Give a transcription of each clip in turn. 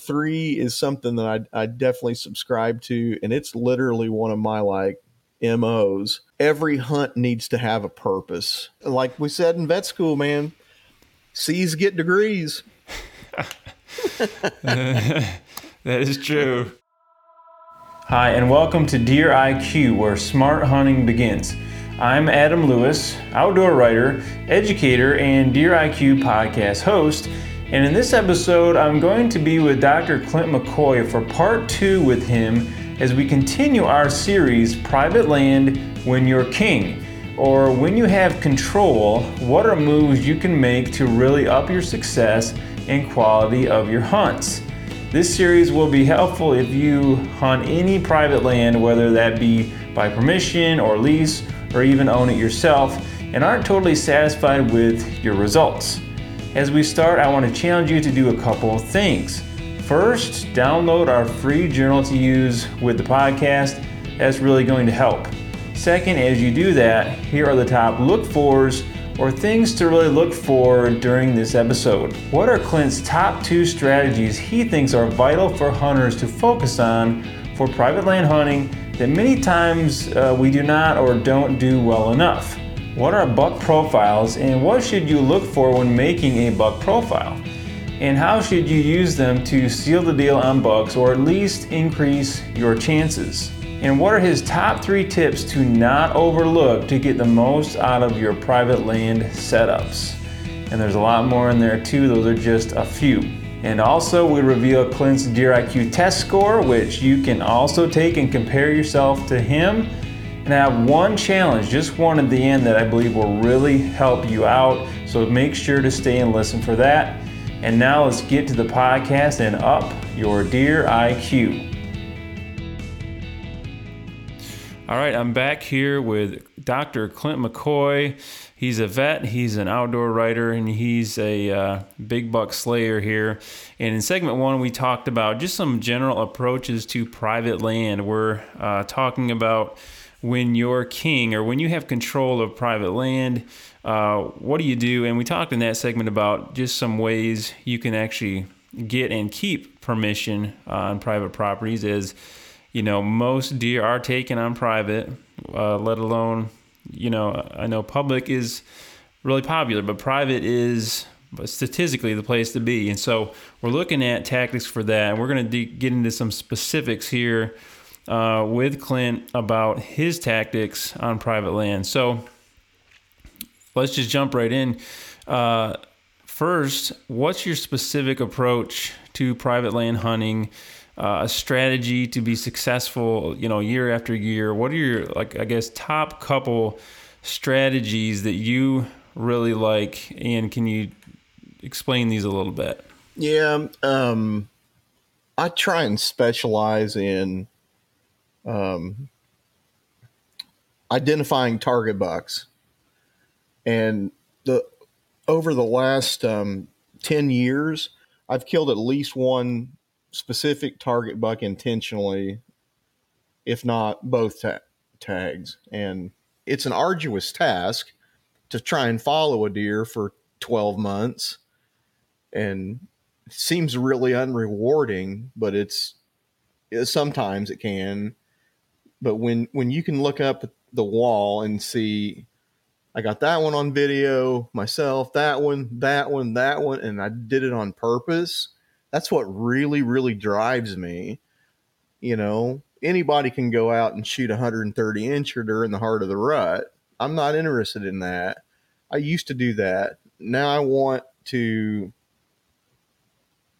Three is something that I, I definitely subscribe to, and it's literally one of my like MOs. Every hunt needs to have a purpose. Like we said in vet school, man, C's get degrees. that is true. Hi, and welcome to Deer IQ, where smart hunting begins. I'm Adam Lewis, outdoor writer, educator, and Deer IQ podcast host. And in this episode, I'm going to be with Dr. Clint McCoy for part two with him as we continue our series, Private Land When You're King, or When You Have Control What Are Moves You Can Make to Really Up Your Success and Quality of Your Hunts. This series will be helpful if you hunt any private land, whether that be by permission or lease, or even own it yourself, and aren't totally satisfied with your results. As we start, I want to challenge you to do a couple of things. First, download our free journal to use with the podcast. That's really going to help. Second, as you do that, here are the top look fors or things to really look for during this episode. What are Clint's top two strategies he thinks are vital for hunters to focus on for private land hunting that many times uh, we do not or don't do well enough? What are buck profiles and what should you look for when making a buck profile? And how should you use them to seal the deal on bucks or at least increase your chances? And what are his top three tips to not overlook to get the most out of your private land setups? And there's a lot more in there too, those are just a few. And also, we reveal Clint's Deer IQ test score, which you can also take and compare yourself to him have one challenge, just one at the end, that I believe will really help you out. So make sure to stay and listen for that. And now let's get to the podcast and up your Deer IQ. All right, I'm back here with Dr. Clint McCoy. He's a vet, he's an outdoor writer, and he's a uh, big buck slayer here. And in segment one, we talked about just some general approaches to private land. We're uh, talking about when you're king or when you have control of private land, uh, what do you do? And we talked in that segment about just some ways you can actually get and keep permission on private properties. As you know, most deer are taken on private, uh, let alone, you know, I know public is really popular, but private is statistically the place to be. And so we're looking at tactics for that. And we're going to de- get into some specifics here uh, with Clint about his tactics on private land. So let's just jump right in. Uh, first, what's your specific approach to private land hunting? Uh, a strategy to be successful, you know, year after year. What are your like, I guess, top couple strategies that you really like, and can you explain these a little bit? Yeah, um, I try and specialize in um, identifying target bucks. And the over the last um, 10 years, I've killed at least one specific target buck intentionally, if not both ta- tags. And it's an arduous task to try and follow a deer for 12 months. And seems really unrewarding, but it's sometimes it can but when when you can look up the wall and see I got that one on video myself, that one, that one, that one, and I did it on purpose. That's what really, really drives me. You know, anybody can go out and shoot a 130 incher during the heart of the rut. I'm not interested in that. I used to do that. Now I want to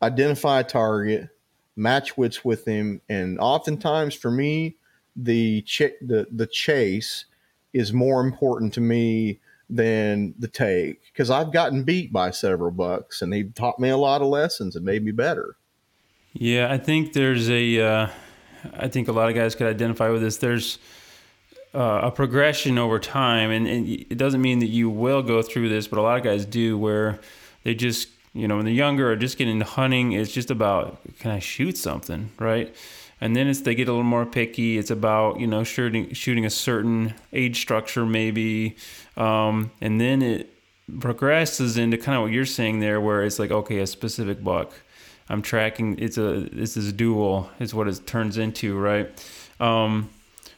identify a target, match wits with him, and oftentimes for me, the ch- the the chase is more important to me than the take because I've gotten beat by several bucks and he taught me a lot of lessons and made me better. Yeah, I think there's a. Uh, I think a lot of guys could identify with this. There's uh, a progression over time, and, and, it doesn't mean that you will go through this, but a lot of guys do where they just, you know, when they're younger or just getting into hunting, it's just about can I shoot something, right? And then it's they get a little more picky. It's about you know shooting shooting a certain age structure maybe, um, and then it progresses into kind of what you're saying there, where it's like okay, a specific buck. I'm tracking. It's a this is a dual is what it turns into, right? Um,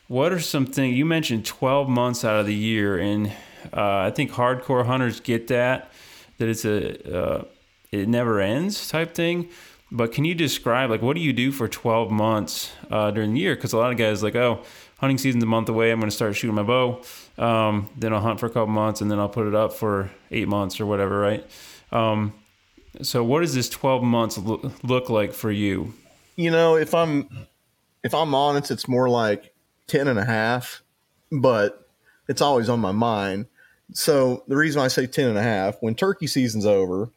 what are some things you mentioned? Twelve months out of the year, and uh, I think hardcore hunters get that that it's a uh, it never ends type thing. But can you describe like what do you do for twelve months uh, during the year? Because a lot of guys like, oh, hunting season's a month away. I'm going to start shooting my bow. Um, then I'll hunt for a couple months, and then I'll put it up for eight months or whatever, right? Um, so, what does this 12 months lo- look like for you? You know, if I'm if I'm honest, it's more like 10 and a half, but it's always on my mind. So, the reason I say 10 and a half, when turkey season's over,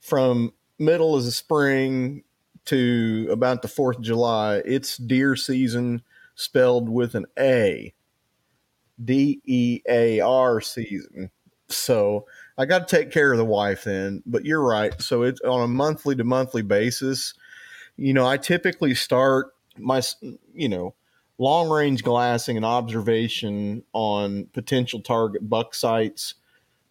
from middle of the spring to about the 4th of July, it's deer season spelled with an A. D E A R season. So I got to take care of the wife then. But you're right. So it's on a monthly to monthly basis. You know, I typically start my, you know, long range glassing and observation on potential target buck sites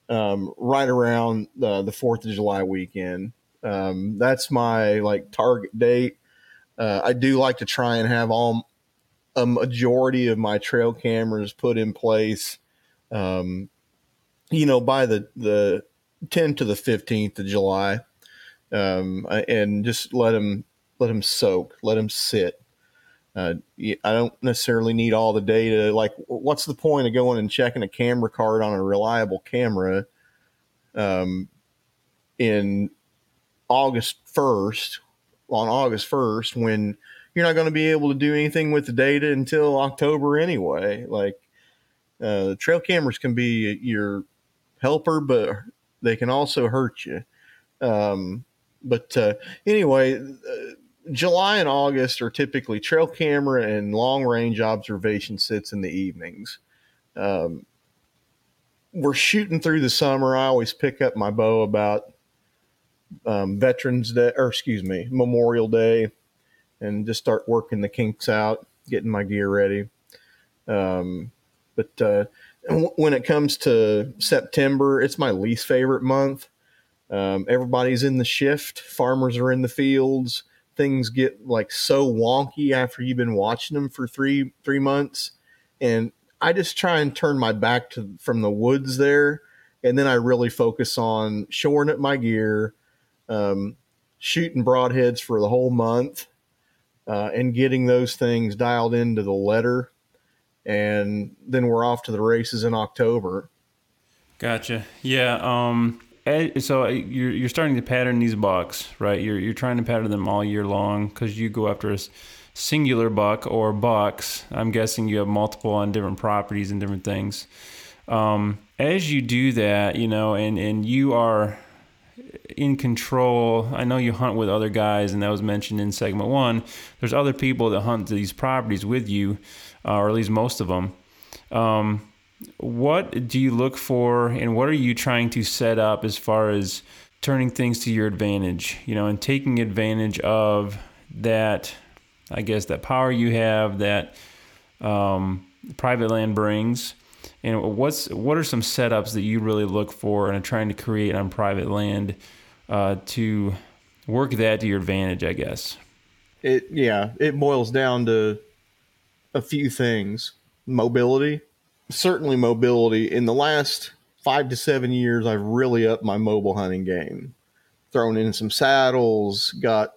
um, right around the, the 4th of July weekend. Um, that's my like target date. Uh, I do like to try and have all a majority of my trail cameras put in place um, you know, by the the 10th to the 15th of July, um, and just let them let them soak, let them sit. Uh, I don't necessarily need all the data. Like, what's the point of going and checking a camera card on a reliable camera um, in August 1st, on August 1st, when you're not going to be able to do anything with the data until October anyway? Like, uh, trail cameras can be your helper, but they can also hurt you. Um, but uh, anyway, uh, July and August are typically trail camera and long range observation sits in the evenings. Um, we're shooting through the summer. I always pick up my bow about um, Veterans Day, or excuse me, Memorial Day, and just start working the kinks out, getting my gear ready. Um, but uh, when it comes to September, it's my least favorite month. Um, everybody's in the shift, farmers are in the fields. Things get like so wonky after you've been watching them for three three months, and I just try and turn my back to from the woods there, and then I really focus on shoring up my gear, um, shooting broadheads for the whole month, uh, and getting those things dialed into the letter and then we're off to the races in October. Gotcha. Yeah. Um, so uh, you're you're starting to pattern these bucks, right? You're you're trying to pattern them all year long because you go after a singular buck or bucks. I'm guessing you have multiple on different properties and different things. Um, as you do that, you know, and and you are in control. I know you hunt with other guys, and that was mentioned in segment one. There's other people that hunt these properties with you uh, or at least most of them. Um, what do you look for, and what are you trying to set up as far as turning things to your advantage? You know, and taking advantage of that, I guess, that power you have that um, private land brings. And what's what are some setups that you really look for and trying to create on private land uh, to work that to your advantage? I guess. It yeah, it boils down to a few things. Mobility, certainly mobility. In the last five to seven years, I've really upped my mobile hunting game. Thrown in some saddles, got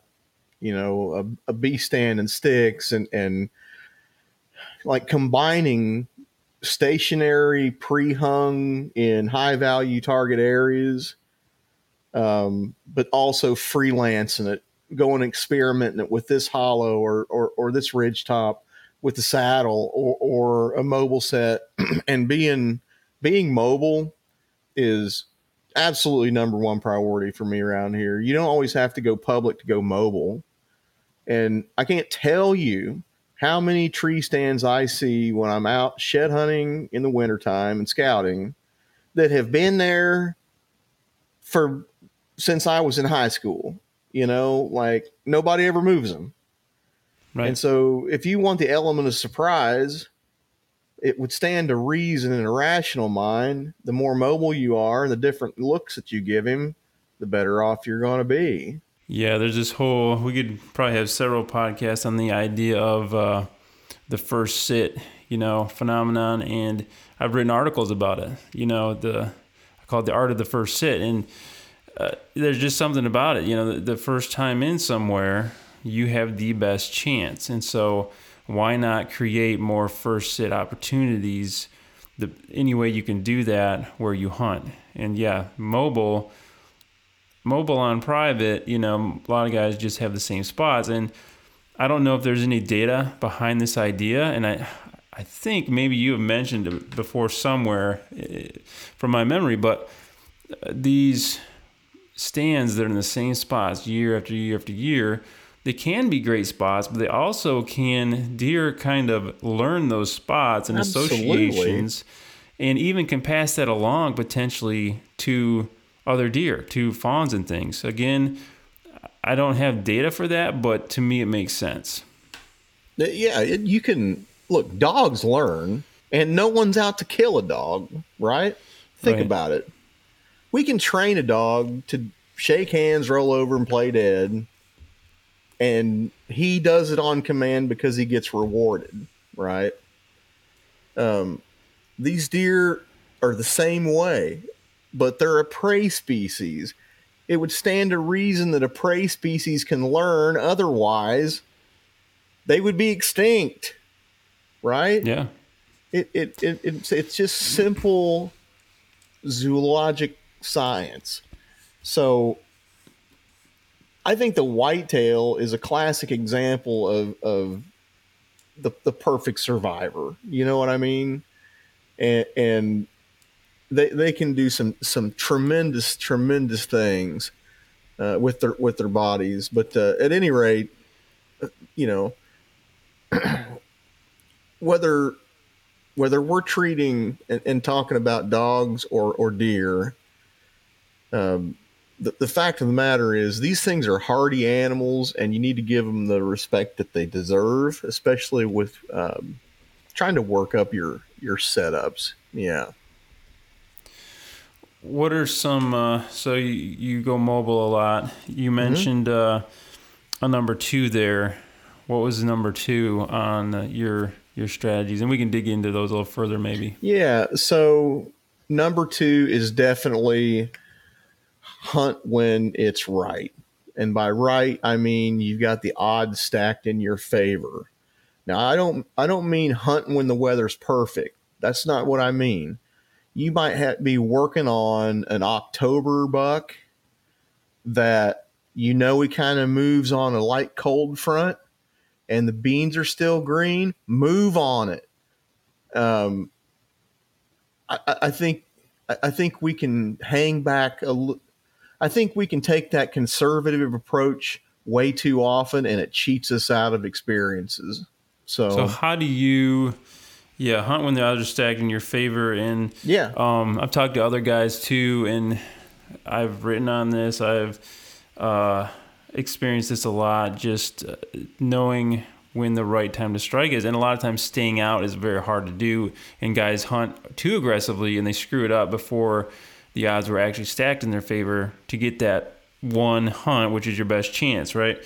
you know a, a B stand and sticks, and and like combining stationary pre-hung in high value target areas um, but also freelancing it going experimenting it with this hollow or, or, or this ridge top with the saddle or, or a mobile set and being being mobile is absolutely number one priority for me around here. You don't always have to go public to go mobile. And I can't tell you how many tree stands I see when I'm out shed hunting in the wintertime and scouting that have been there for since I was in high school. You know, like nobody ever moves them. Right. And so, if you want the element of surprise, it would stand to reason in a rational mind. The more mobile you are, the different looks that you give him, the better off you're going to be. Yeah, there's this whole. We could probably have several podcasts on the idea of uh, the first sit, you know, phenomenon, and I've written articles about it. You know, the I call it the art of the first sit, and uh, there's just something about it. You know, the, the first time in somewhere, you have the best chance, and so why not create more first sit opportunities? The any way you can do that where you hunt, and yeah, mobile mobile on private, you know, a lot of guys just have the same spots. And I don't know if there's any data behind this idea. And I, I think maybe you have mentioned it before somewhere eh, from my memory, but uh, these stands that are in the same spots year after year after year, they can be great spots, but they also can deer kind of learn those spots and Absolutely. associations and even can pass that along potentially to other deer, to fawns and things. Again, I don't have data for that, but to me it makes sense. Yeah, you can look. Dogs learn, and no one's out to kill a dog, right? Think right. about it. We can train a dog to shake hands, roll over, and play dead, and he does it on command because he gets rewarded, right? Um, these deer are the same way but they're a prey species. It would stand to reason that a prey species can learn, otherwise, they would be extinct, right? Yeah. It, it, it, it's, it's just simple zoologic science. So I think the whitetail is a classic example of, of the, the perfect survivor. You know what I mean? And, and they they can do some some tremendous tremendous things uh, with their with their bodies. But uh, at any rate, uh, you know, whether whether we're treating and, and, talking about dogs or or deer, um, the, the fact of the matter is these things are hardy animals, and you need to give them the respect that they deserve, especially with um, trying to work up your your setups. Yeah what are some? Uh, so you, you go mobile a lot. You mm-hmm. mentioned mm-hmm. uh, a number two there. What was number two on uh, your your strategies? And we can dig into those a little further, maybe. Yeah. So number two is definitely hunt when it's right. And by right, I mean you've got the odds stacked in your favor. Now, I don't I don't mean hunt when the weather's perfect. That's not what I mean you might have, be working on an October buck that you know he kind of moves on a light cold front and the beans are still green, move on it. Um, I, I think I think we can hang back a. I think we can take that conservative approach way too often, and it cheats us out of experiences. So, so how do you? Yeah, hunt when the odds are stacked in your favor. And yeah, um, I've talked to other guys too, and I've written on this. I've uh, experienced this a lot. Just uh, knowing when the right time to strike is, and a lot of times staying out is very hard to do. And guys hunt too aggressively, and they screw it up before the odds were actually stacked in their favor to get that one hunt, which is your best chance, right?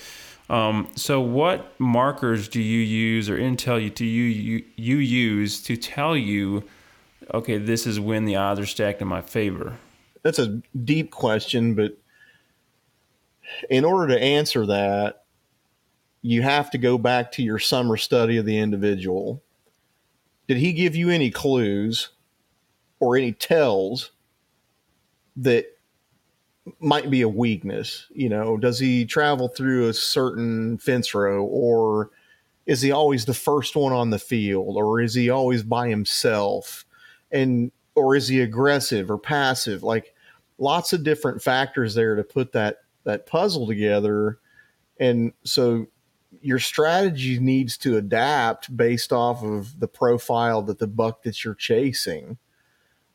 Um, so, what markers do you use or intel do you, you you use to tell you, okay, this is when the odds are stacked in my favor? That's a deep question, but in order to answer that, you have to go back to your summer study of the individual. Did he give you any clues or any tells that might be a weakness. You know, does he travel through a certain fence row or is he always the first one on the field or is he always by himself? And or is he aggressive or passive? Like lots of different factors there to put that that puzzle together. And so your strategy needs to adapt based off of the profile that the buck that you're chasing.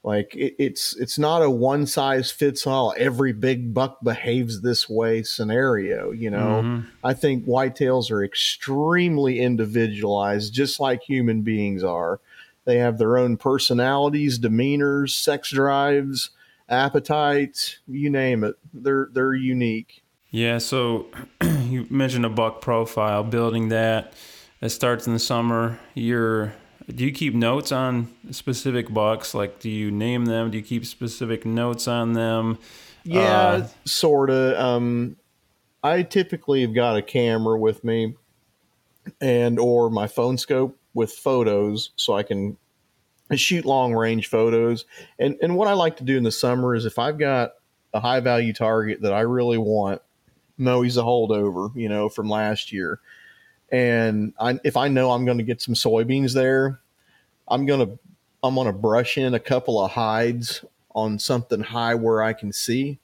Like it, it's it's not a one size fits all. Every big buck behaves this way scenario. You know, mm-hmm. I think whitetails are extremely individualized, just like human beings are. They have their own personalities, demeanors, sex drives, appetites, you name it. They're they're unique. Yeah, so you mentioned a buck profile, building that. It starts in the summer. You're do you keep notes on specific bucks? Like, do you name them? Do you keep specific notes on them? Yeah, uh, sort of. Um, I typically have got a camera with me, and or my phone scope with photos, so I can shoot long range photos. And and what I like to do in the summer is if I've got a high value target that I really want, no, he's a holdover, you know, from last year. And I, if I know I'm going to get some soybeans there, I'm going to I'm going to brush in a couple of hides on something high where I can see,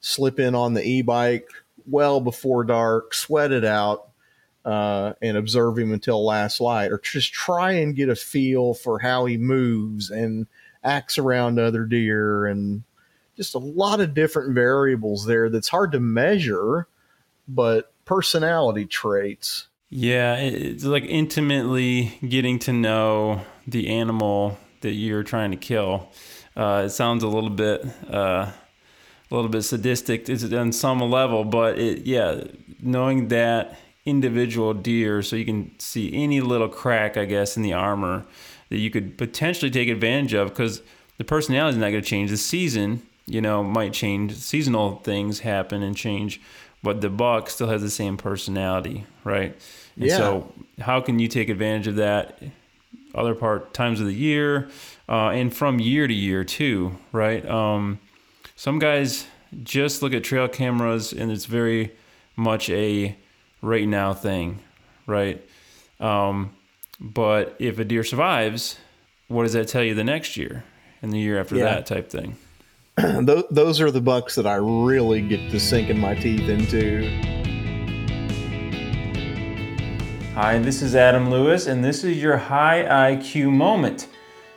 slip in on the e-bike well before dark, sweat it out, uh, and observe him until last light, or just try and get a feel for how he moves and acts around other deer, and just a lot of different variables there that's hard to measure, but personality traits. Yeah, it's like intimately getting to know the animal that you're trying to kill. Uh, it sounds a little bit uh, a little bit sadistic on some level, but it yeah, knowing that individual deer, so you can see any little crack, I guess, in the armor that you could potentially take advantage of because the personality is not going to change. The season, you know, might change. Seasonal things happen and change, but the buck still has the same personality, right? And yeah. so, how can you take advantage of that? Other part times of the year, uh, and from year to year too, right? Um, some guys just look at trail cameras, and it's very much a right now thing, right? Um, but if a deer survives, what does that tell you the next year and the year after yeah. that type thing? Those are the bucks that I really get to sinking my teeth into. Hi, this is Adam Lewis, and this is your high IQ moment.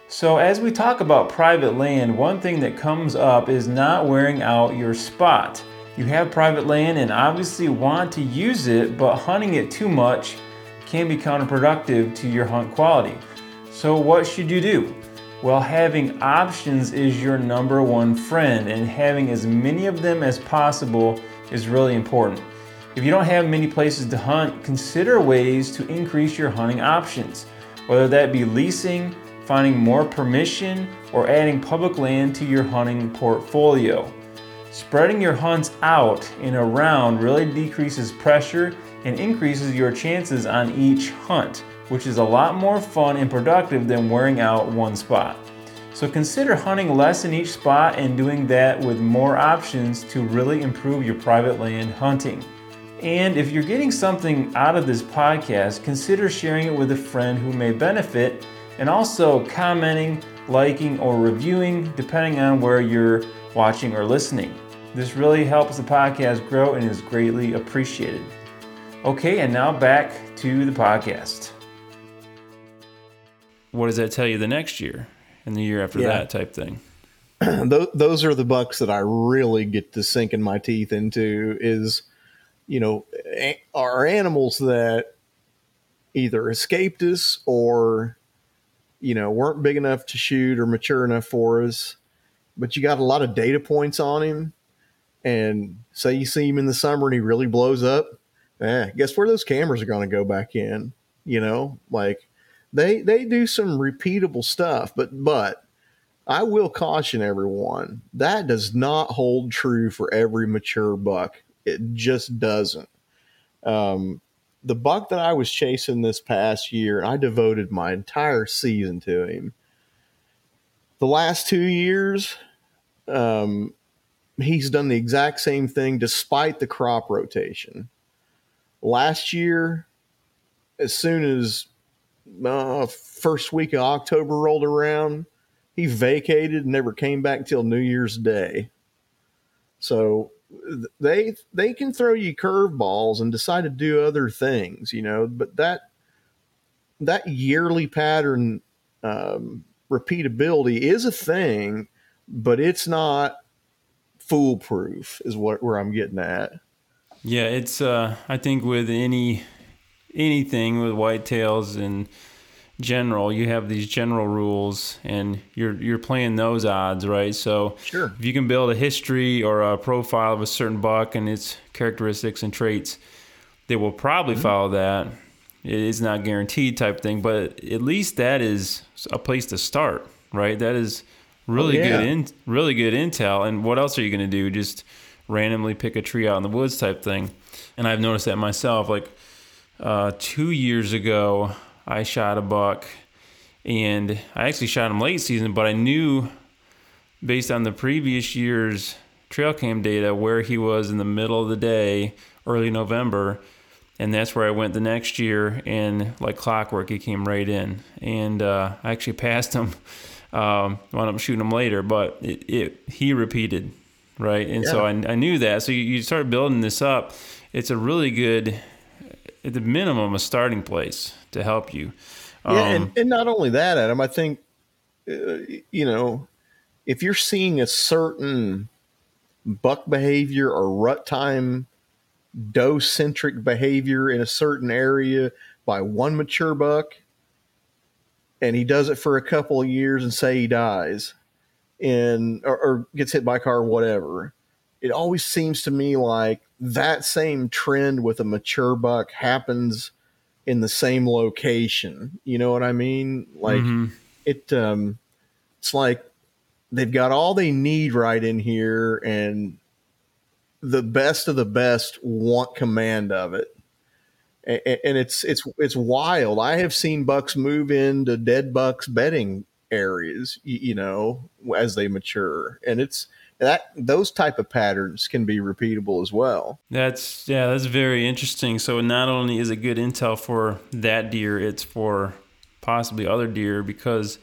So, as we talk about private land, one thing that comes up is not wearing out your spot. You have private land and obviously want to use it, but hunting it too much can be counterproductive to your hunt quality. So, what should you do? Well, having options is your number one friend, and having as many of them as possible is really important. If you don't have many places to hunt, consider ways to increase your hunting options, whether that be leasing, finding more permission, or adding public land to your hunting portfolio. Spreading your hunts out and around really decreases pressure and increases your chances on each hunt, which is a lot more fun and productive than wearing out one spot. So consider hunting less in each spot and doing that with more options to really improve your private land hunting. And if you're getting something out of this podcast, consider sharing it with a friend who may benefit and also commenting, liking, or reviewing depending on where you're watching or listening. This really helps the podcast grow and is greatly appreciated. Okay, and now back to the podcast. What does that tell you the next year and the year after yeah. that type thing? Those are the bucks that I really get to sinking my teeth into is – you know, are animals that either escaped us or, you know, weren't big enough to shoot or mature enough for us. But you got a lot of data points on him. And say you see him in the summer and he really blows up. Eh, guess where those cameras are going to go back in? You know, like they they do some repeatable stuff, but but I will caution everyone that does not hold true for every mature buck. It just doesn't. Um, the buck that I was chasing this past year, I devoted my entire season to him. The last two years, um, he's done the exact same thing despite the crop rotation. Last year, as soon as uh, first week of October rolled around, he vacated and never came back till New Year's Day. So they they can throw you curveballs and decide to do other things, you know. But that that yearly pattern um, repeatability is a thing, but it's not foolproof. Is what where I'm getting at. Yeah, it's. Uh, I think with any anything with whitetails and general, you have these general rules, and you're you're playing those odds, right? So Sure. if you can build a history or a profile of a certain buck and its characteristics and traits, they will probably follow that. It is not guaranteed type thing, but at least that is a place to start, right? That is really Oh, yeah. good in really good intel. And what else are you going to do? Just randomly pick a tree out in the woods type thing. And I've noticed that myself. Like uh, two years ago, I shot a buck, and I actually shot him late season, but I knew based on the previous year's trail cam data where he was in the middle of the day, early November, and that's where I went the next year. And like clockwork, he came right in, and uh, I actually passed him. Um, wound up shooting him later, but it, it he repeated, right? And so I, I knew that. So you, you start building this up. It's a really good, at the minimum, a starting place to help you. Yeah, Um, and, and not only that, Adam, I think, uh, you know, if you're seeing a certain buck behavior or rut time doe centric behavior in a certain area by one mature buck, and he does it for a couple of years and say he dies and or, or gets hit by a car or whatever, it always seems to me like that same trend with a mature buck happens in the same location. You know what I mean? Like mhm. it um it's like they've got all they need right in here and the best of the best want command of it. A- a- And it's it's it's wild. I have seen bucks move into dead bucks bedding areas, you know, as they mature, and it's that those type of patterns can be repeatable as well. That's yeah, that's very interesting. So not only is it good intel for that deer, it's for possibly other deer because,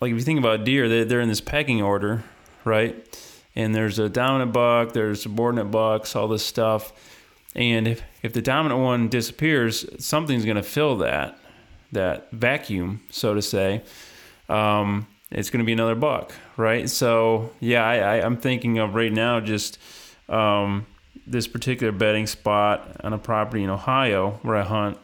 like if you think about deer, they they're in this pecking order, right? And there's a dominant buck, there's subordinate bucks, all this stuff. And if if the dominant one disappears, something's going to fill that that vacuum, so to say. Um, it's going to be another buck, right? So yeah, I, I, I'm thinking of right now just um, this particular bedding spot on a property in Ohio where I hunt.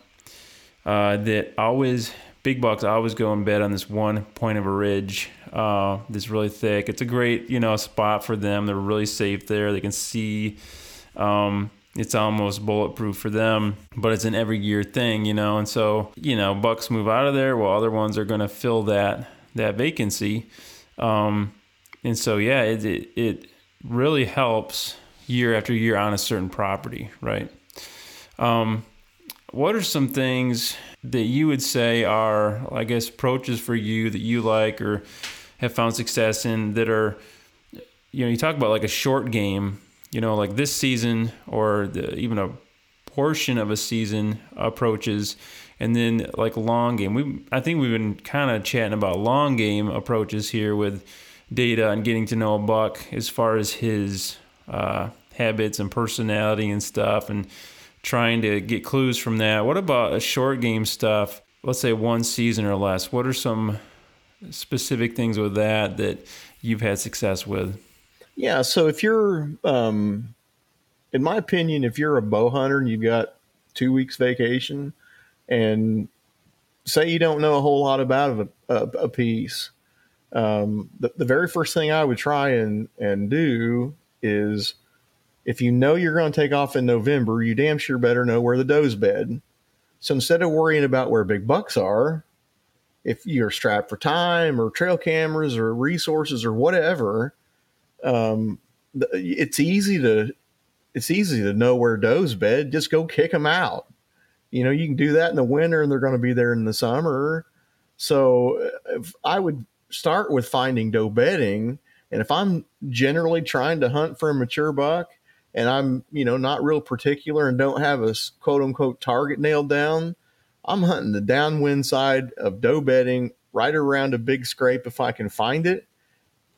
Uh, that always big bucks always go in bed on this one point of a ridge uh, that's really thick. It's a great you know spot for them. They're really safe there. They can see. Um, it's almost bulletproof for them, but it's an every year thing, you know. And so, you know, bucks move out of there, while other ones are going to fill that that vacancy. Um, and so, yeah, it, it it really helps year after year on a certain property, right? Um, what are some things that you would say are, I guess, approaches for you that you like or have found success in that are, you know, you talk about like a short game, you know, like this season or the, even a portion of a season approaches, and then like long game. We, I think we've been kind of chatting about long game approaches here with data and getting to know a buck as far as his uh, habits and personality and stuff, and trying to get clues from that. What about a short game stuff? Let's say one season or less. What are some specific things with that that you've had success with? Yeah, so if you're, um, in my opinion, if you're a bow hunter and you've got two weeks vacation, and say you don't know a whole lot about a, a, a piece, um, the, the very first thing I would try and and do is, if you know you're going to take off in November, you damn sure better know where the doe's bed. So instead of worrying about where big bucks are, if you're strapped for time or trail cameras or resources or whatever, um, it's easy to it's easy to know where doe's bed. Just go kick them out. You know, you can do that in the winter, and they're going to be there in the summer. So uh, I would start with finding doe bedding, and if I'm generally trying to hunt for a mature buck, and I'm you know not real particular and don't have a quote unquote target nailed down, I'm hunting the downwind side of doe bedding right around a big scrape if I can find it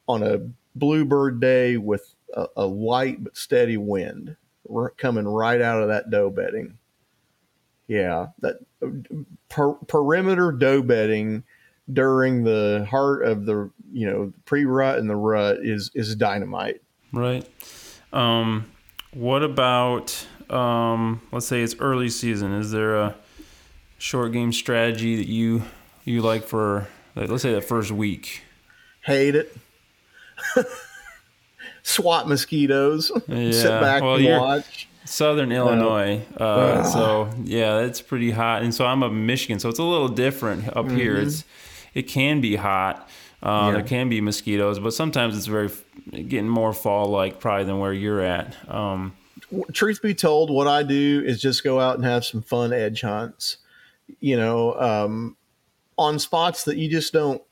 on a bluebird day with a, a light but steady wind r- coming right out of that doe bedding. Yeah, that per, perimeter doe bedding during the heart of the you know pre rut and the rut is is dynamite. Right. Um, what about um, let's say it's early season? Is there a short game strategy that you you like for let's say the first week? Hate it. SWAT mosquitoes. Yeah. Sit back well, and watch. Southern Illinois. Uh, uh, so yeah, it's pretty hot. And so I'm up in Michigan, so it's a little different up mm-hmm. here. It's it can be hot. Uh, yeah. There can be mosquitoes, but sometimes it's very getting more fall like probably than where you're at. Um, Truth be told, what I do is just go out and have some fun edge hunts. You know, um, on spots that you just don't,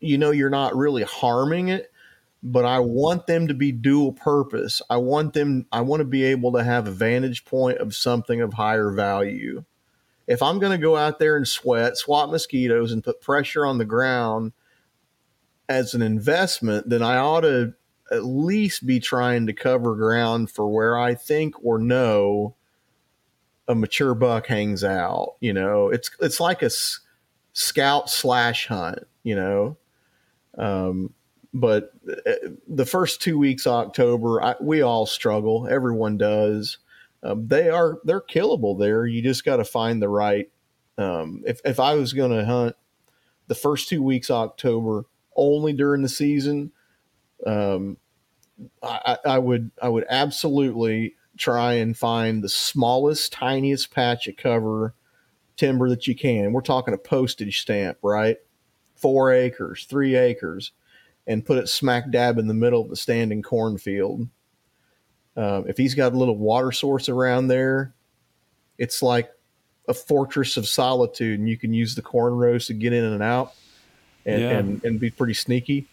you know, you're not really harming it but I want them to be dual purpose. I want them I want to be able to have a vantage point of something of higher value. If I'm going to go out there and sweat, swat mosquitoes and put pressure on the ground as an investment, then I ought to at least be trying to cover ground for where I think or know a mature buck hangs out. You know, it's it's like a s- scout slash hunt. You know, um, but uh, the first two weeks of October, I, we all struggle. Everyone does. Um, they are they're killable there. You just got to find the right. Um, if if I was going to hunt the first two weeks of October only during the season, um, I, I would I would absolutely try and find the smallest, tiniest patch of cover timber that you can. We're talking a postage stamp, right? Four acres, three acres and put it smack dab in the middle of the standing cornfield. Um, if he's got a little water source around there, it's like a fortress of solitude, and you can use the corn rows to get in and out, and, yeah. and and be pretty sneaky.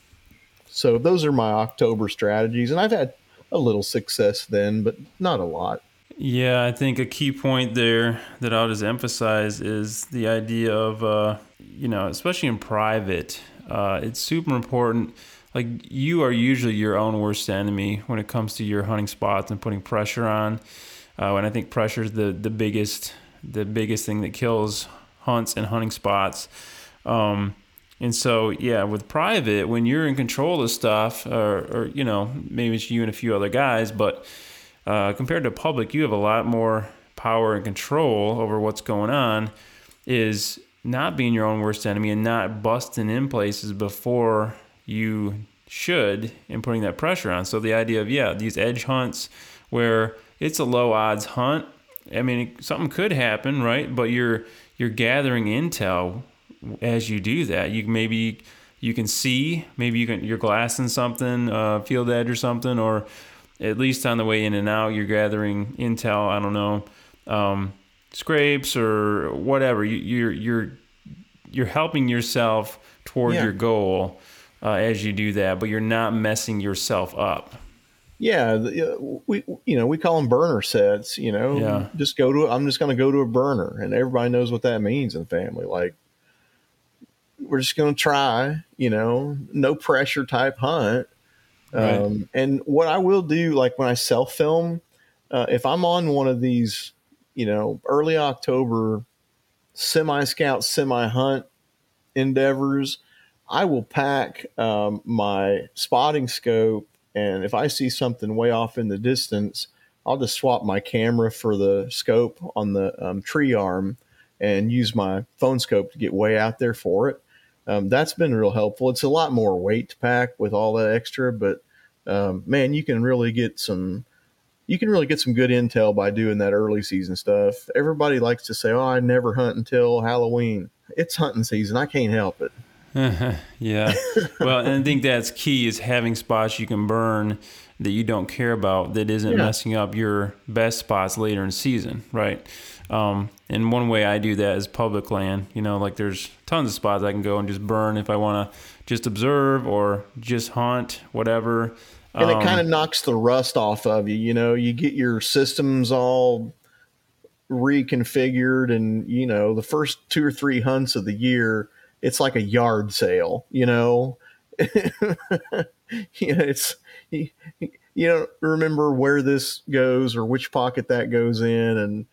So those are my October strategies, and I've had a little success then, but not a lot. Yeah, I think a key point there that I'll just emphasize is the idea of, uh, you know, especially in private, uh, it's super important. Like you are usually your own worst enemy when it comes to your hunting spots and putting pressure on. Uh, and I think pressure is the the biggest the biggest thing that kills hunts and hunting spots. Um, and so, yeah, with private, when you're in control of stuff, or, or you know, maybe it's you and a few other guys, but uh, compared to public, you have a lot more power and control over what's going on. Is not being your own worst enemy and not busting in places before you should and putting that pressure on. So the idea of yeah, these edge hunts where it's a low odds hunt. I mean, something could happen, right? But you're you're gathering intel as you do that. You maybe you can see, maybe you can you're glassing something, uh, field edge or something, or at least on the way in and out, you're gathering intel. I don't know. Um, scrapes or whatever. You, you're you're you're helping yourself toward yeah. your goal uh, as you do that, but you're not messing yourself up. Yeah, we you know we call them burner sets. You know, yeah. just go to. I'm just going to go to a burner, and everybody knows what that means in the family. Like we're just going to try. You know, no pressure type hunt. Right. Um, and what I will do, like when I self film, uh, if I'm on one of these you know, early October semi scout, semi hunt endeavors, I will pack um, my spotting scope. And if I see something way off in the distance, I'll just swap my camera for the scope on the um, tree arm and use my phone scope to get way out there for it. Um, that's been real helpful. It's a lot more weight to pack with all that extra, but um, man, you can really get some you can really get some good intel by doing that early season stuff. Everybody likes to say, "Oh, I never hunt until Halloween." It's hunting season. I can't help it. yeah. well, and I think that's key is having spots you can burn that you don't care about that isn't yeah. messing up your best spots later in season, right? Um, and one way I do that is public land. You know, like there's tons of spots I can go and just burn if I want to just observe or just hunt, whatever and um, it kind of knocks the rust off of you. You know, you get your systems all reconfigured, and you know, the first two or three hunts of the year, it's like a yard sale. You know, you know, it's you, you don't remember where this goes or which pocket that goes in, and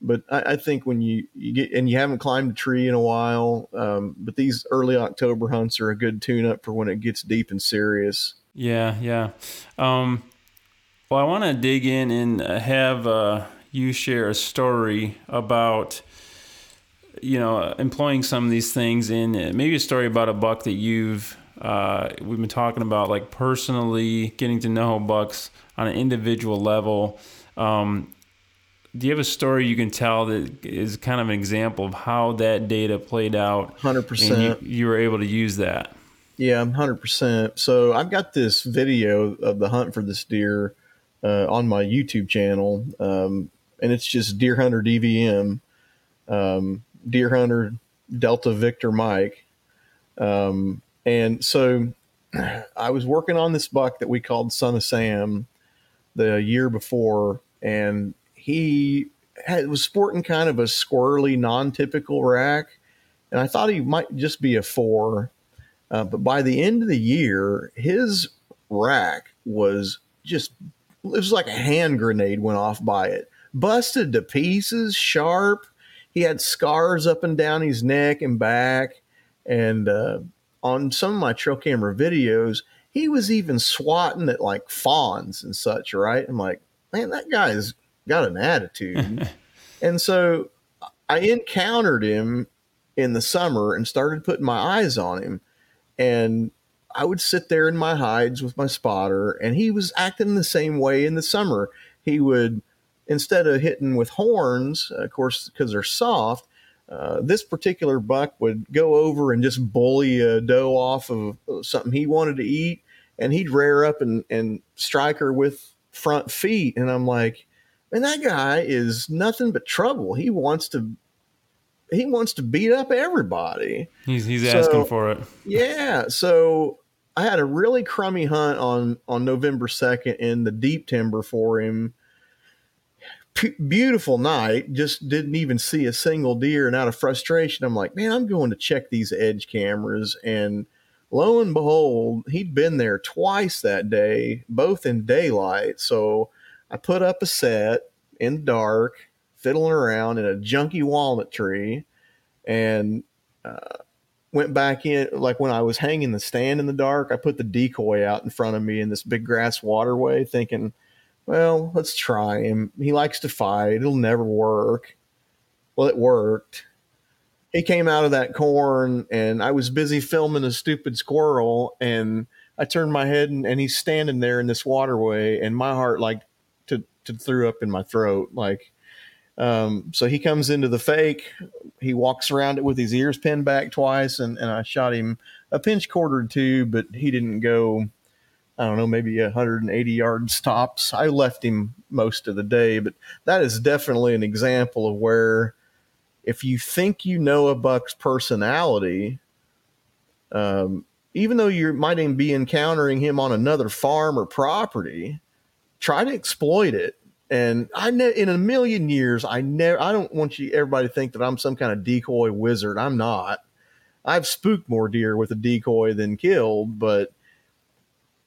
but I, I, think when you, you get and you haven't climbed a tree in a while, um, but these early October hunts are a good tune up for when it gets deep and serious. Yeah, yeah. Um, well, I want to dig in and have uh, you share a story about you know, employing some of these things in maybe a story about a buck that you've uh, we've been talking about, like personally getting to know bucks on an individual level. Um, do you have a story you can tell that is kind of an example of how that data played out? Hundred percent. You, you were able to use that. Yeah, hundred percent. So I've got this video of the hunt for this deer uh, on my YouTube channel, um, and it's just Deer Hunter DVM, um, Deer Hunter Delta Victor Mike, um, and so I was working on this buck that we called Son of Sam the year before, and he had, was sporting kind of a squirrely, non-typical rack, and I thought he might just be a four. Uh, but by the end of the year, his rack was just it was like a hand grenade went off by it, busted to pieces, sharp. He had scars up and down his neck and back, and uh, on some of my trail camera videos, he was even swatting at like fawns and such. Right? I'm like, man, that guy's got an attitude. and so I encountered him in the summer and started putting my eyes on him. And I would sit there in my hides with my spotter, and he was acting the same way in the summer. He would, instead of hitting with horns, of course, because they're soft, uh, this particular buck would go over and just bully a doe off of something he wanted to eat, and he'd rear up and, and strike her with front feet. And I'm like, man, that guy is nothing but trouble. He wants to he wants to beat up everybody. He's he's so, asking for it. Yeah. So I had a really crummy hunt on on November second in the deep timber for him. P- beautiful night. Just didn't even see a single deer, and out of frustration, I'm like, man, I'm going to check these edge cameras. And lo and behold, he'd been there twice that day, both in daylight. So I put up a set in the dark fiddling around in a junky walnut tree and uh, went back in. Like when I was hanging the stand in the dark, I put the decoy out in front of me in this big grass waterway, thinking, well, let's try him. He likes to fight, it'll never work. Well, it worked. He came out of that corn, and I was busy filming a stupid squirrel, and I turned my head, and, and he's standing there in this waterway, and my heart like to to threw up in my throat, like um, so he comes into the fake. He walks around it with his ears pinned back twice, and, and I shot him a pinch quarter two, but he didn't go. I don't know, maybe 180 yards tops. I left him most of the day, but that is definitely an example of where if you think you know a buck's personality, um, even though you might even be encountering him on another farm or property, try to exploit it and I ne- in a million years, I never, I don't want you everybody to think that I'm some kind of decoy wizard. I'm not. I've spooked more deer with a decoy than killed, but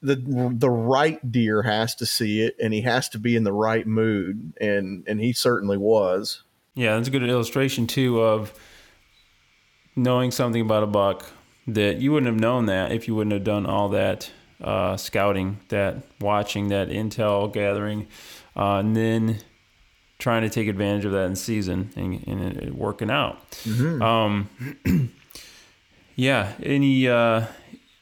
the the right deer has to see it, and he has to be in the right mood, and and he certainly was. Yeah, that's a good illustration too of knowing something about a buck that you wouldn't have known that if you wouldn't have done all that uh, scouting, that watching, that intel gathering uh, and then trying to take advantage of that in season and, and it working out. Mm-hmm. Um, yeah. Any, uh,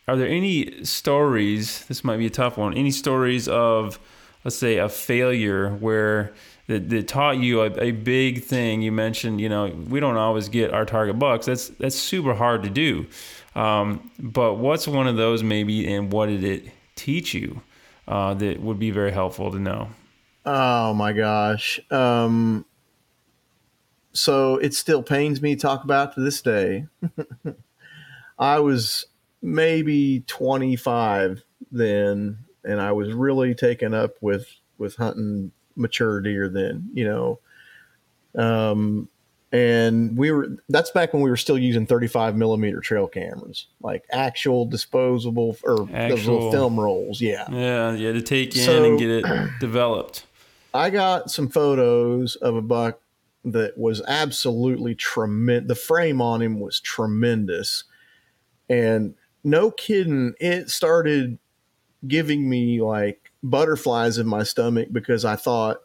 are there any stories? This might be a tough one. Any stories of, let's say, a failure where that, that taught you a, a big thing? You mentioned, you know, we don't always get our target bucks. That's that's super hard to do. Um, but what's one of those maybe, and what did it teach you uh, that would be very helpful to know? Oh my gosh. Um, so it still pains me to talk about to this day. I was maybe 25 then, and I was really taken up with with hunting mature deer then, you know. Um, and we were that's back when we were still using 35 millimeter trail cameras like actual disposable or actual, film rolls yeah yeah yeah to take in so, and get it developed I got some photos of a buck that was absolutely tremendous. The frame on him was tremendous. And no kidding, it started giving me like butterflies in my stomach because I thought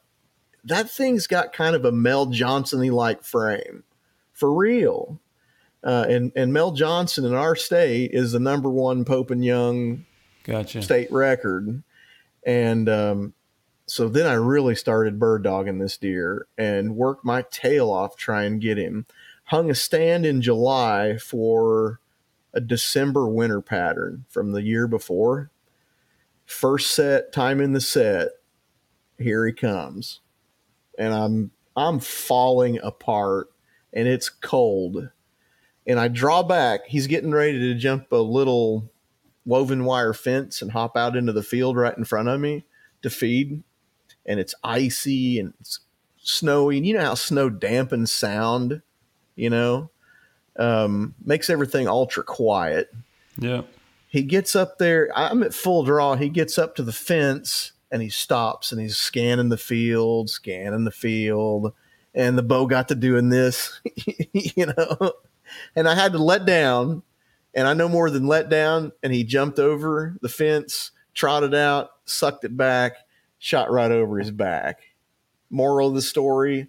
that thing's got kind of a Mel Johnson like frame. for real. Uh, and and Mel Johnson in our state is the number one Pope and Young gotcha. state record, and um, so then I really started bird dogging this deer and worked my tail off trying to get him. Hung a stand in July for a December winter pattern from the year before. First set, time in the set, here he comes. And I'm I'm falling apart and it's cold. And I draw back. He's getting ready to jump a little woven wire fence and hop out into the field right in front of me to feed. And it's icy and it's snowy. And you know how snow dampens sound, you know? Um, makes everything ultra quiet. Yeah. He gets up there. I'm at full draw. He gets up to the fence and he stops and he's scanning the field, scanning the field. And the bow got to doing this, you know. And I had to let down, and I no more than let down. And he jumped over the fence, trotted out, sucked it back, shot right over his back. Moral of the story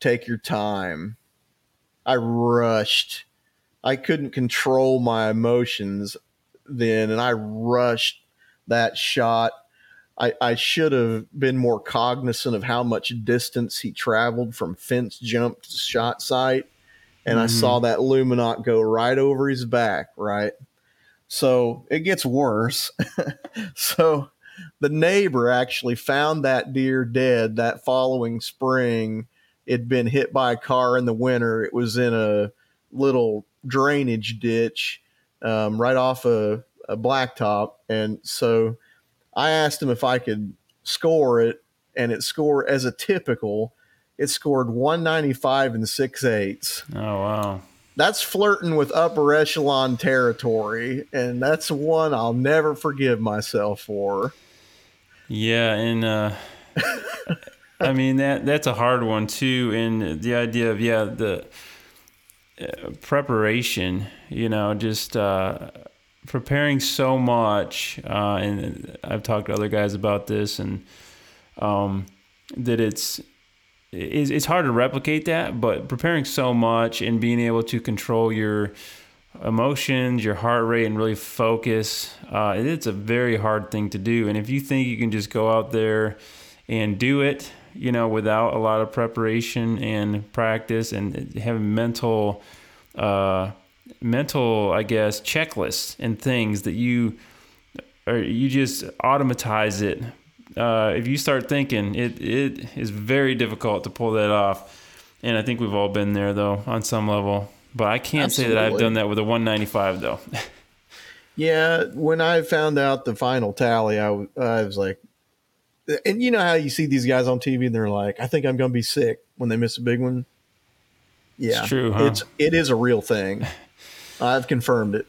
take your time. I rushed. I couldn't control my emotions then, and I rushed that shot. I, I should have been more cognizant of how much distance he traveled from fence jump to shot site. And mm-hmm. I saw that Lumenok go right over his back, right? So it gets worse. so the neighbor actually found that deer dead that following spring it'd been hit by a car in the winter. It was in a little drainage ditch um, right off a, a blacktop. And so I asked him if I could score it, and it scored as a typical. It scored 195 and six eighths. Oh, wow. That's flirting with upper echelon territory, and that's one I'll never forgive myself for. Yeah, and uh, I mean that that's a hard one too, and the idea of yeah the uh, preparation, you know, just uh, preparing so much, uh, and I've talked to other guys about this, and um, that it's it's hard to replicate that, but preparing so much and being able to control your emotions, your heart rate, and really focus, uh, it's a very hard thing to do. And if you think you can just go out there and do it, you know, without a lot of preparation and practice and having mental, uh, mental, I guess, checklists and things that you, or you just automatize it. Uh, if you start thinking, it it is very difficult to pull that off. And I think we've all been there though on some level. But I can't Absolutely. say that I've done that with a 195 though. yeah, when I found out the final tally, I, I was like, and you know how you see these guys on TV and they're like, I think I'm going to be sick when they miss a big one. Yeah, it's true. Huh? It's it is a real thing. I've confirmed it.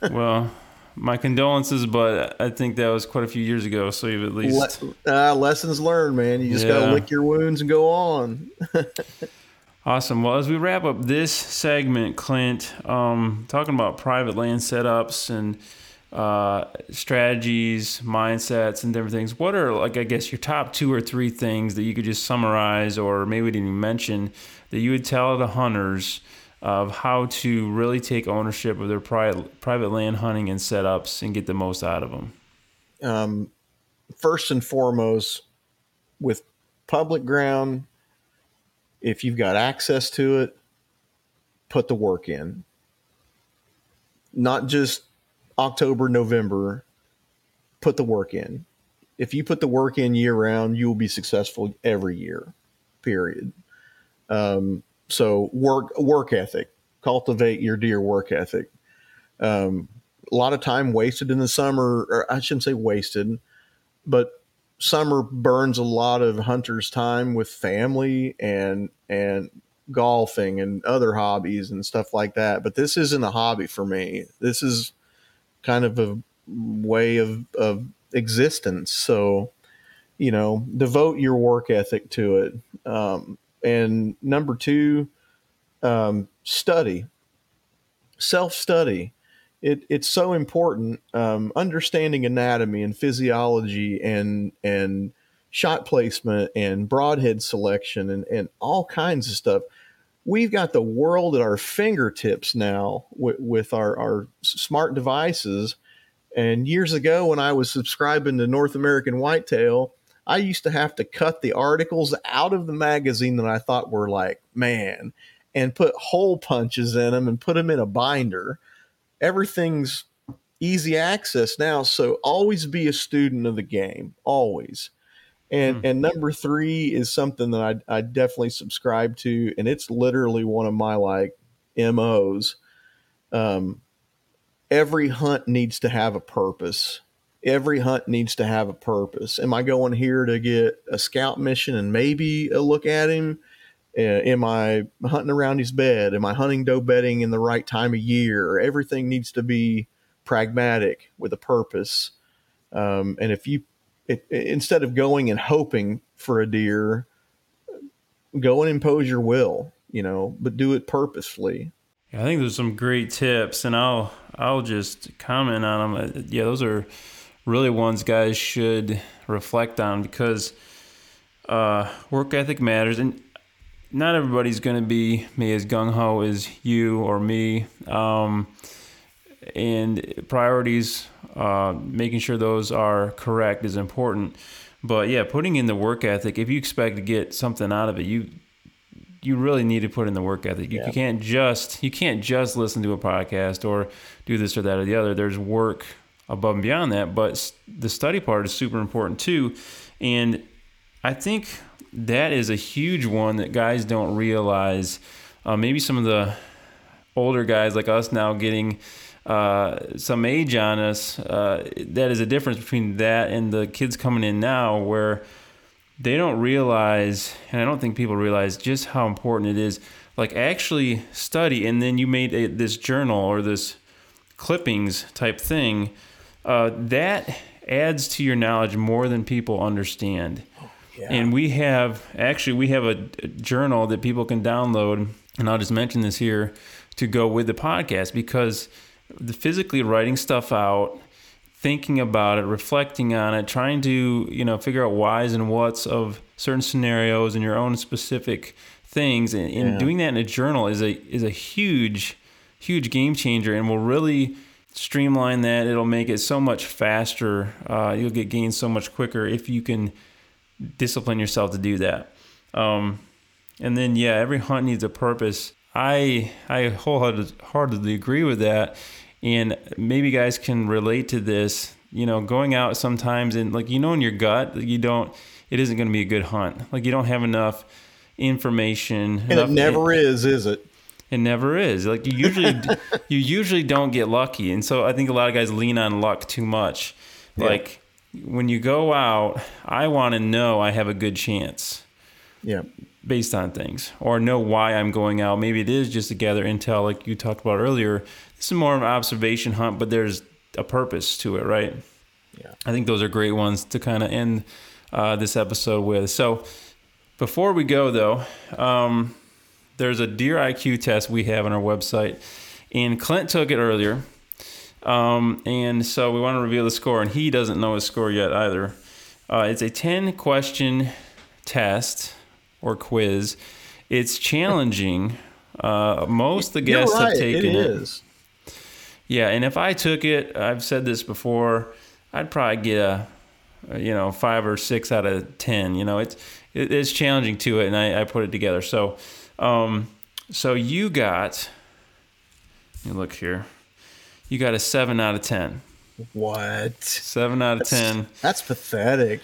well, my condolences, but I think that was quite a few years ago. So you've at least Le- uh, lessons learned, man. You just yeah. got to lick your wounds and go on. awesome. Well, as we wrap up this segment, Clint, um, talking about private land setups and uh, strategies, mindsets, and different things. What are like I guess your top two or three things that you could just summarize, or maybe didn't even mention that you would tell the hunters of how to really take ownership of their private private land hunting and setups and get the most out of them. Um, first and foremost, with public ground, if you've got access to it, put the work in. Not just October, November, put the work in. If you put the work in year round, you will be successful every year. Period. Um, so work work ethic, cultivate your deer work ethic. Um, a lot of time wasted in the summer, or I shouldn't say wasted, but summer burns a lot of hunters' time with family and and golfing and other hobbies and stuff like that. But this isn't a hobby for me. This is kind of a way of, of existence. So, you know, devote your work ethic to it. Um, and number two, um, study, self study. It, it's so important. Um, understanding anatomy and physiology and and shot placement and broadhead selection and, and all kinds of stuff. we've got the world at our fingertips now with, with our, our smart devices. And years ago, when I was subscribing to North American Whitetail, I used to have to cut the articles out of the magazine that I thought were like, man, and put hole punches in them and put them in a binder. Everything's easy access now. So always be a student of the game, always. And mm. and number three is something that I I definitely subscribe to, and it's literally one of my like MOs. Um, every hunt needs to have a purpose. Every hunt needs to have a purpose. Am I going here to get a scout mission and maybe a look at him? Uh, am I hunting around his bed? Am I hunting doe bedding in the right time of year? Everything needs to be pragmatic with a purpose. Um, and if you, instead of going and hoping for a deer, go and impose your will, you know, but do it purposefully. Yeah, I think there's some great tips, and I'll I'll just comment on them. Uh, yeah, those are really ones guys should reflect on because uh, work ethic matters, and not everybody's going to be me as gung ho as you or me. Um, and priorities, uh, making sure those are correct is important. But yeah, putting in the work ethic. If you expect to get something out of it, you you really need to put in the work ethic. You, yeah. you can't just you can't just listen to a podcast or do this or that or the other. There's work above and beyond that, but the study part is super important too. And I think that is a huge one that guys don't realize. Uh, maybe some of the older guys like us now getting uh, some age on us, uh, that is a difference between that and the kids coming in now where they don't realize, and I don't think people realize just how important it is. Like actually study, and then you made a, this journal or this clippings type thing. Uh, that adds to your knowledge more than people understand. Yeah. And we have actually we have a, a journal that people can download, and I'll just mention this here to go with the podcast because the physically writing stuff out, thinking about it, reflecting on it, trying to you know figure out whys and whats of certain scenarios and your own specific things, and, and yeah. doing that in a journal is a is a huge huge game changer, and will really streamline that. It'll make it so much faster. Uh, you'll get gains so much quicker if you can discipline yourself to do that. Um, and then yeah, every hunt needs a purpose. I I wholeheartedly agree with that, and maybe guys can relate to this. You know, going out sometimes and like you know in your gut you don't it isn't going to be a good hunt. Like you don't have enough information. And enough, it never it, is, is it? It never is. Like you usually you usually don't get lucky, and so I think a lot of guys lean on luck too much. Yeah. Like when you go out, I want to know I have a good chance. Yeah based on things or know why I'm going out. Maybe it is just to gather intel, like you talked about earlier. This is more of an observation hunt, but there's a purpose to it, right? Yeah. I think those are great ones to kind of end uh, this episode with. So before we go, though, um, there's a Deer IQ test we have on our website, and Clint took it earlier. Um, and so we want to reveal the score, and he doesn't know his score yet either. Uh, it's a 10 question test or quiz. It's challenging. Uh, most of the guests right, have taken it. it. Is. Yeah, and if I took it, I've said this before, I'd probably get a, you know, five or six out of ten. You know, it's it is challenging to it, and I, I put it together. So, um, so you got. Let me look here. You got a seven out of ten. What? Seven out of that's, ten. That's pathetic.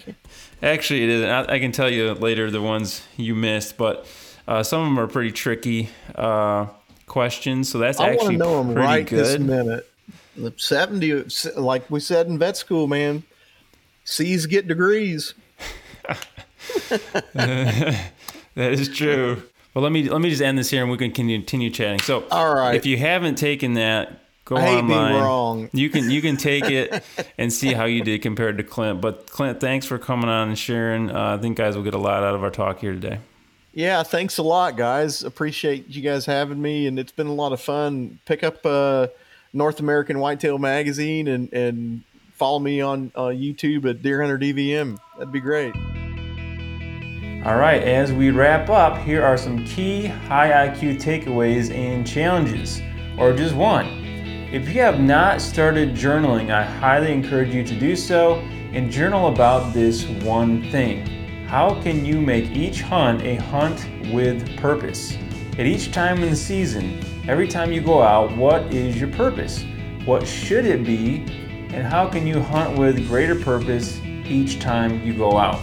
Actually, it isn't. I, I, can tell you later the ones you missed, but uh, some of them are pretty tricky uh, questions. So that's I actually know them right good. this minute. The seventy, like we said in vet school, man, C's get degrees. that is true. Well, let me let me just end this here, and we can continue chatting. So, all right, if you haven't taken that, Go I hate online. Being wrong. You can you can take it and see how you did compared to Clint. But Clint, thanks for coming on and sharing. Uh, I think guys will get a lot out of our talk here today. Yeah, thanks a lot, guys. Appreciate you guys having me, and it's been a lot of fun. Pick up uh, North American Whitetail Magazine and and follow me on uh, YouTube at Deer Hunter DVM. That'd be great. All right, as we wrap up, here are some key high IQ takeaways and challenges, or just one. If you have not started journaling, I highly encourage you to do so and journal about this one thing. How can you make each hunt a hunt with purpose? At each time in the season, every time you go out, what is your purpose? What should it be? And how can you hunt with greater purpose each time you go out?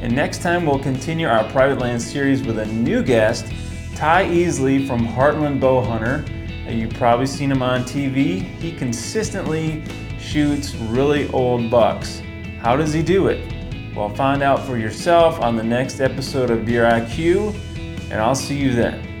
And next time, we'll continue our private land series with a new guest, Ty Easley from Heartland Bowhunter. You've probably seen him on TV. He consistently shoots really old bucks. How does he do it? Well, find out for yourself on the next episode of Deer IQ, and I'll see you then.